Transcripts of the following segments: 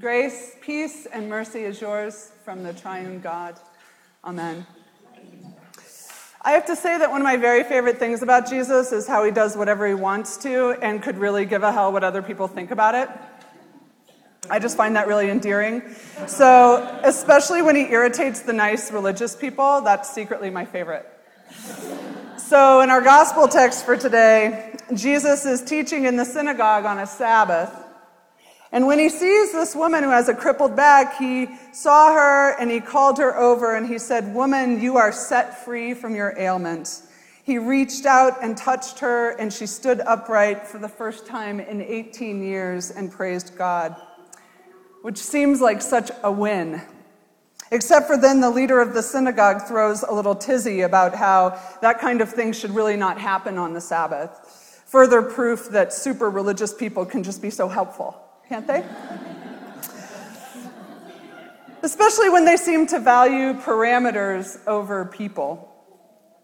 Grace, peace, and mercy is yours from the triune God. Amen. I have to say that one of my very favorite things about Jesus is how he does whatever he wants to and could really give a hell what other people think about it. I just find that really endearing. So, especially when he irritates the nice religious people, that's secretly my favorite. So, in our gospel text for today, Jesus is teaching in the synagogue on a Sabbath. And when he sees this woman who has a crippled back, he saw her and he called her over and he said, Woman, you are set free from your ailment. He reached out and touched her, and she stood upright for the first time in 18 years and praised God, which seems like such a win. Except for then, the leader of the synagogue throws a little tizzy about how that kind of thing should really not happen on the Sabbath. Further proof that super religious people can just be so helpful can't they? Especially when they seem to value parameters over people,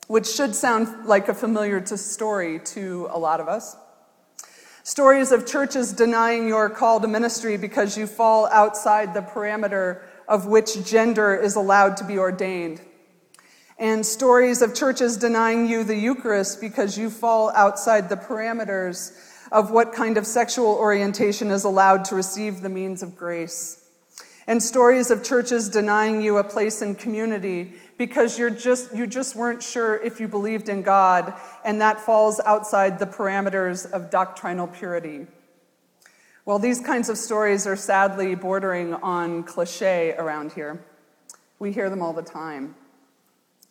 which should sound like a familiar to story to a lot of us. Stories of churches denying your call to ministry because you fall outside the parameter of which gender is allowed to be ordained. And stories of churches denying you the Eucharist because you fall outside the parameters of what kind of sexual orientation is allowed to receive the means of grace. And stories of churches denying you a place in community because you're just, you just weren't sure if you believed in God, and that falls outside the parameters of doctrinal purity. Well, these kinds of stories are sadly bordering on cliche around here. We hear them all the time.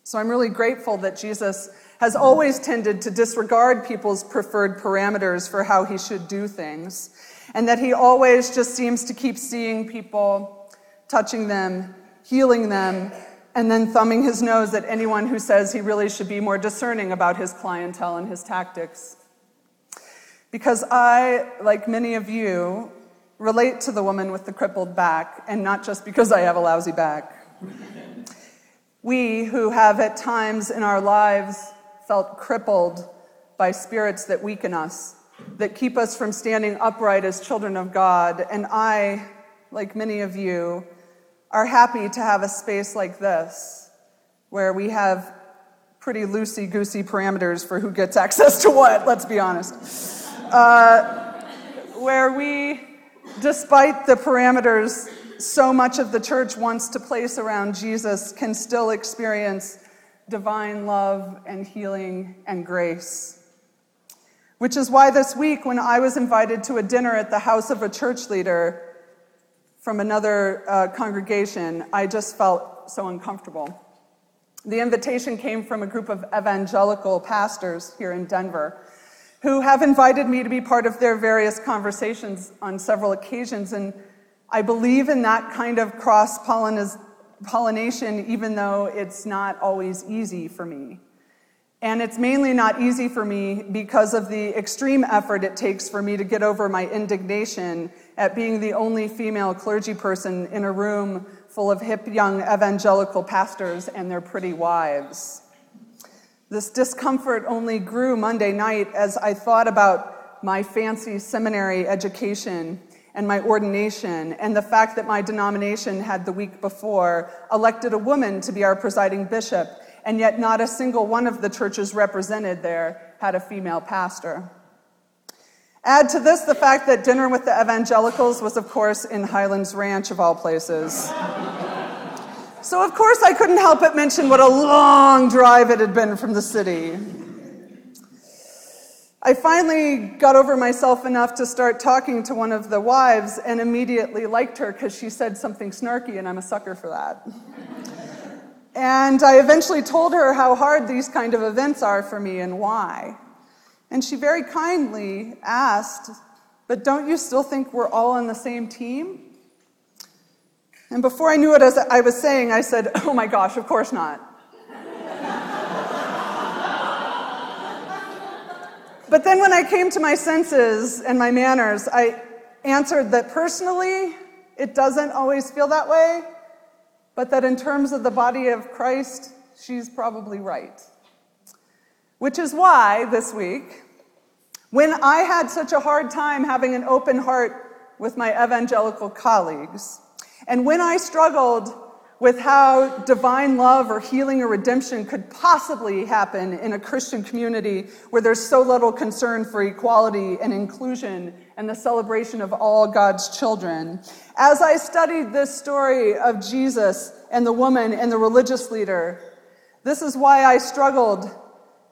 So I'm really grateful that Jesus has always tended to disregard people's preferred parameters for how he should do things, and that he always just seems to keep seeing people, touching them, healing them, and then thumbing his nose at anyone who says he really should be more discerning about his clientele and his tactics. Because I, like many of you, relate to the woman with the crippled back, and not just because I have a lousy back. we who have at times in our lives felt crippled by spirits that weaken us, that keep us from standing upright as children of God. And I, like many of you, are happy to have a space like this where we have pretty loosey goosey parameters for who gets access to what, let's be honest. Uh, where we, despite the parameters so much of the church wants to place around Jesus, can still experience divine love and healing and grace. Which is why this week, when I was invited to a dinner at the house of a church leader from another uh, congregation, I just felt so uncomfortable. The invitation came from a group of evangelical pastors here in Denver who have invited me to be part of their various conversations on several occasions. And I believe in that kind of cross pollination, even though it's not always easy for me. And it's mainly not easy for me because of the extreme effort it takes for me to get over my indignation at being the only female clergy person in a room full of hip young evangelical pastors and their pretty wives. This discomfort only grew Monday night as I thought about my fancy seminary education and my ordination, and the fact that my denomination had the week before elected a woman to be our presiding bishop, and yet not a single one of the churches represented there had a female pastor. Add to this the fact that dinner with the evangelicals was, of course, in Highlands Ranch, of all places. so, of course, I couldn't help but mention what a long drive it had been from the city. I finally got over myself enough to start talking to one of the wives and immediately liked her because she said something snarky, and I'm a sucker for that. and I eventually told her how hard these kind of events are for me and why. And she very kindly asked, But don't you still think we're all on the same team? And before I knew what I was saying, I said, Oh my gosh, of course not. But then when I came to my senses and my manners, I answered that personally, it doesn't always feel that way, but that in terms of the body of Christ, she's probably right. Which is why this week, when I had such a hard time having an open heart with my evangelical colleagues. And when I struggled with how divine love or healing or redemption could possibly happen in a Christian community where there's so little concern for equality and inclusion and the celebration of all God's children. As I studied this story of Jesus and the woman and the religious leader, this is why I struggled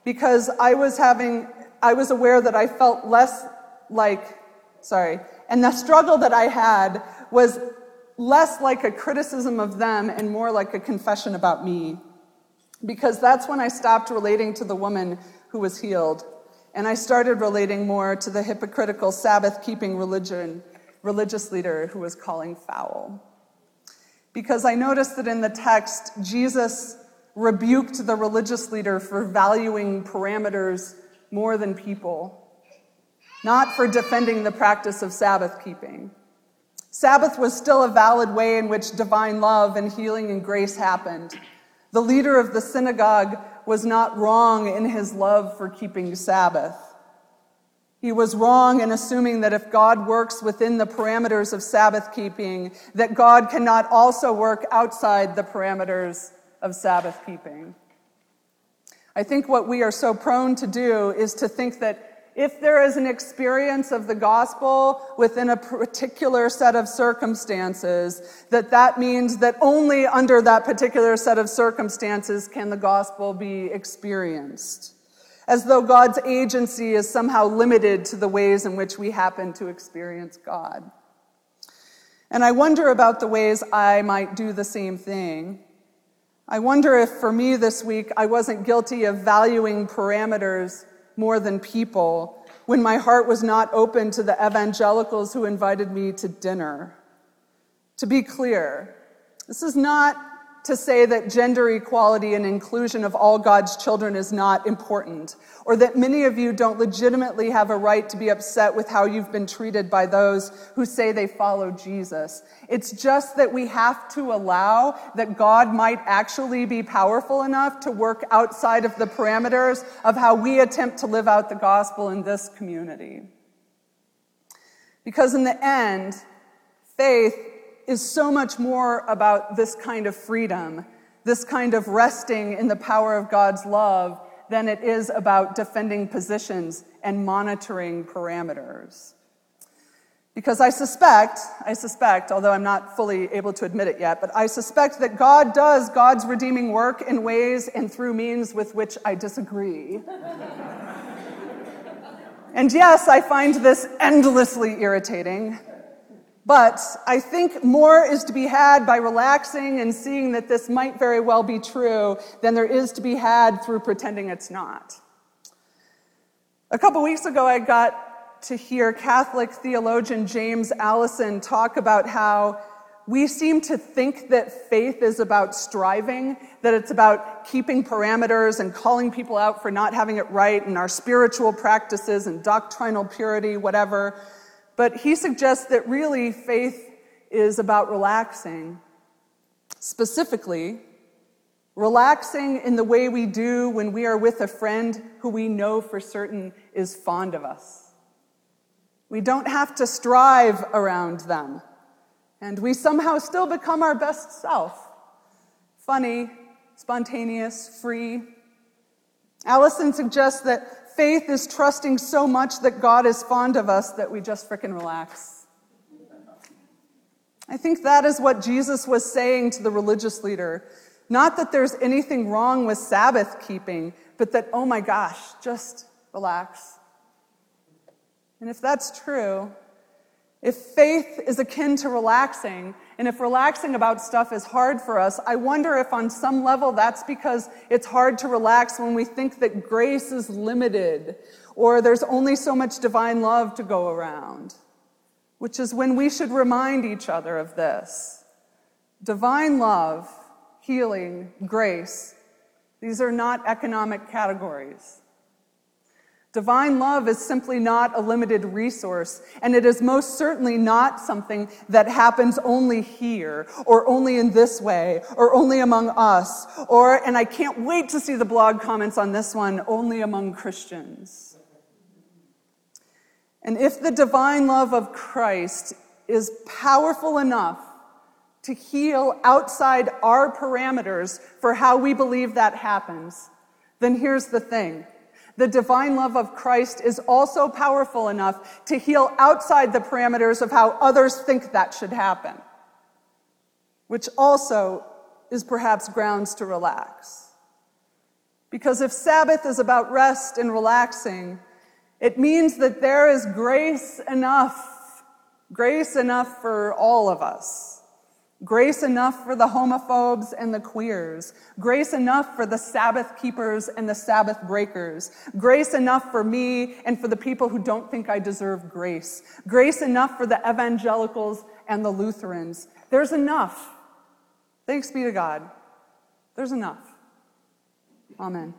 because I was having, I was aware that I felt less like, sorry, and the struggle that I had was less like a criticism of them and more like a confession about me. Because that's when I stopped relating to the woman who was healed. And I started relating more to the hypocritical Sabbath keeping religion, religious leader who was calling foul. Because I noticed that in the text, Jesus rebuked the religious leader for valuing parameters more than people, not for defending the practice of Sabbath keeping. Sabbath was still a valid way in which divine love and healing and grace happened. The leader of the synagogue was not wrong in his love for keeping Sabbath. He was wrong in assuming that if God works within the parameters of Sabbath keeping, that God cannot also work outside the parameters of Sabbath keeping. I think what we are so prone to do is to think that if there is an experience of the gospel within a particular set of circumstances, that that means that only under that particular set of circumstances can the gospel be experienced. As though God's agency is somehow limited to the ways in which we happen to experience God. And I wonder about the ways I might do the same thing. I wonder if for me this week I wasn't guilty of valuing parameters more than people when my heart was not open to the evangelicals who invited me to dinner. To be clear, this is not to say that gender equality and inclusion of all God's children is not important, or that many of you don't legitimately have a right to be upset with how you've been treated by those who say they follow Jesus. It's just that we have to allow that God might actually be powerful enough to work outside of the parameters of how we attempt to live out the gospel in this community. Because in the end, faith is so much more about this kind of freedom, this kind of resting in the power of God's love, than it is about defending positions and monitoring parameters. Because I suspect, I suspect, although I'm not fully able to admit it yet, but I suspect that God does God's redeeming work in ways and through means with which I disagree. and yes, I find this endlessly irritating. But I think more is to be had by relaxing and seeing that this might very well be true than there is to be had through pretending it's not. A couple weeks ago, I got to hear Catholic theologian James Alison talk about how we seem to think that faith is about striving, that it's about keeping parameters and calling people out for not having it right and our spiritual practices and doctrinal purity, whatever. But he suggests that really faith is about relaxing. Specifically, relaxing in the way we do when we are with a friend who we know for certain is fond of us. We don't have to strive around them, and we somehow still become our best self funny, spontaneous, free. Alison suggests that faith is trusting so much that God is fond of us that we just frickin' relax. I think that is what Jesus was saying to the religious leader. Not that there's anything wrong with Sabbath keeping, but that, oh my gosh, just relax. And if that's true, if faith is akin to relaxing, and if relaxing about stuff is hard for us, I wonder if on some level that's because it's hard to relax when we think that grace is limited or there's only so much divine love to go around, which is when we should remind each other of this. Divine love, healing, grace, these are not economic categories. Divine love is simply not a limited resource, and it is most certainly not something that happens only here, or only in this way, or only among us, or, and I can't wait to see the blog comments on this one, only among Christians. And if the divine love of Christ is powerful enough to heal outside our parameters for how we believe that happens, then here's the thing. The divine love of Christ is also powerful enough to heal outside the parameters of how others think that should happen, which also is perhaps grounds to relax. Because if Sabbath is about rest and relaxing, it means that there is grace enough, grace enough for all of us. Grace enough for the homophobes and the queers. Grace enough for the Sabbath keepers and the Sabbath breakers. Grace enough for me and for the people who don't think I deserve grace. Grace enough for the evangelicals and the Lutherans. There's enough. Thanks be to God. There's enough. Amen.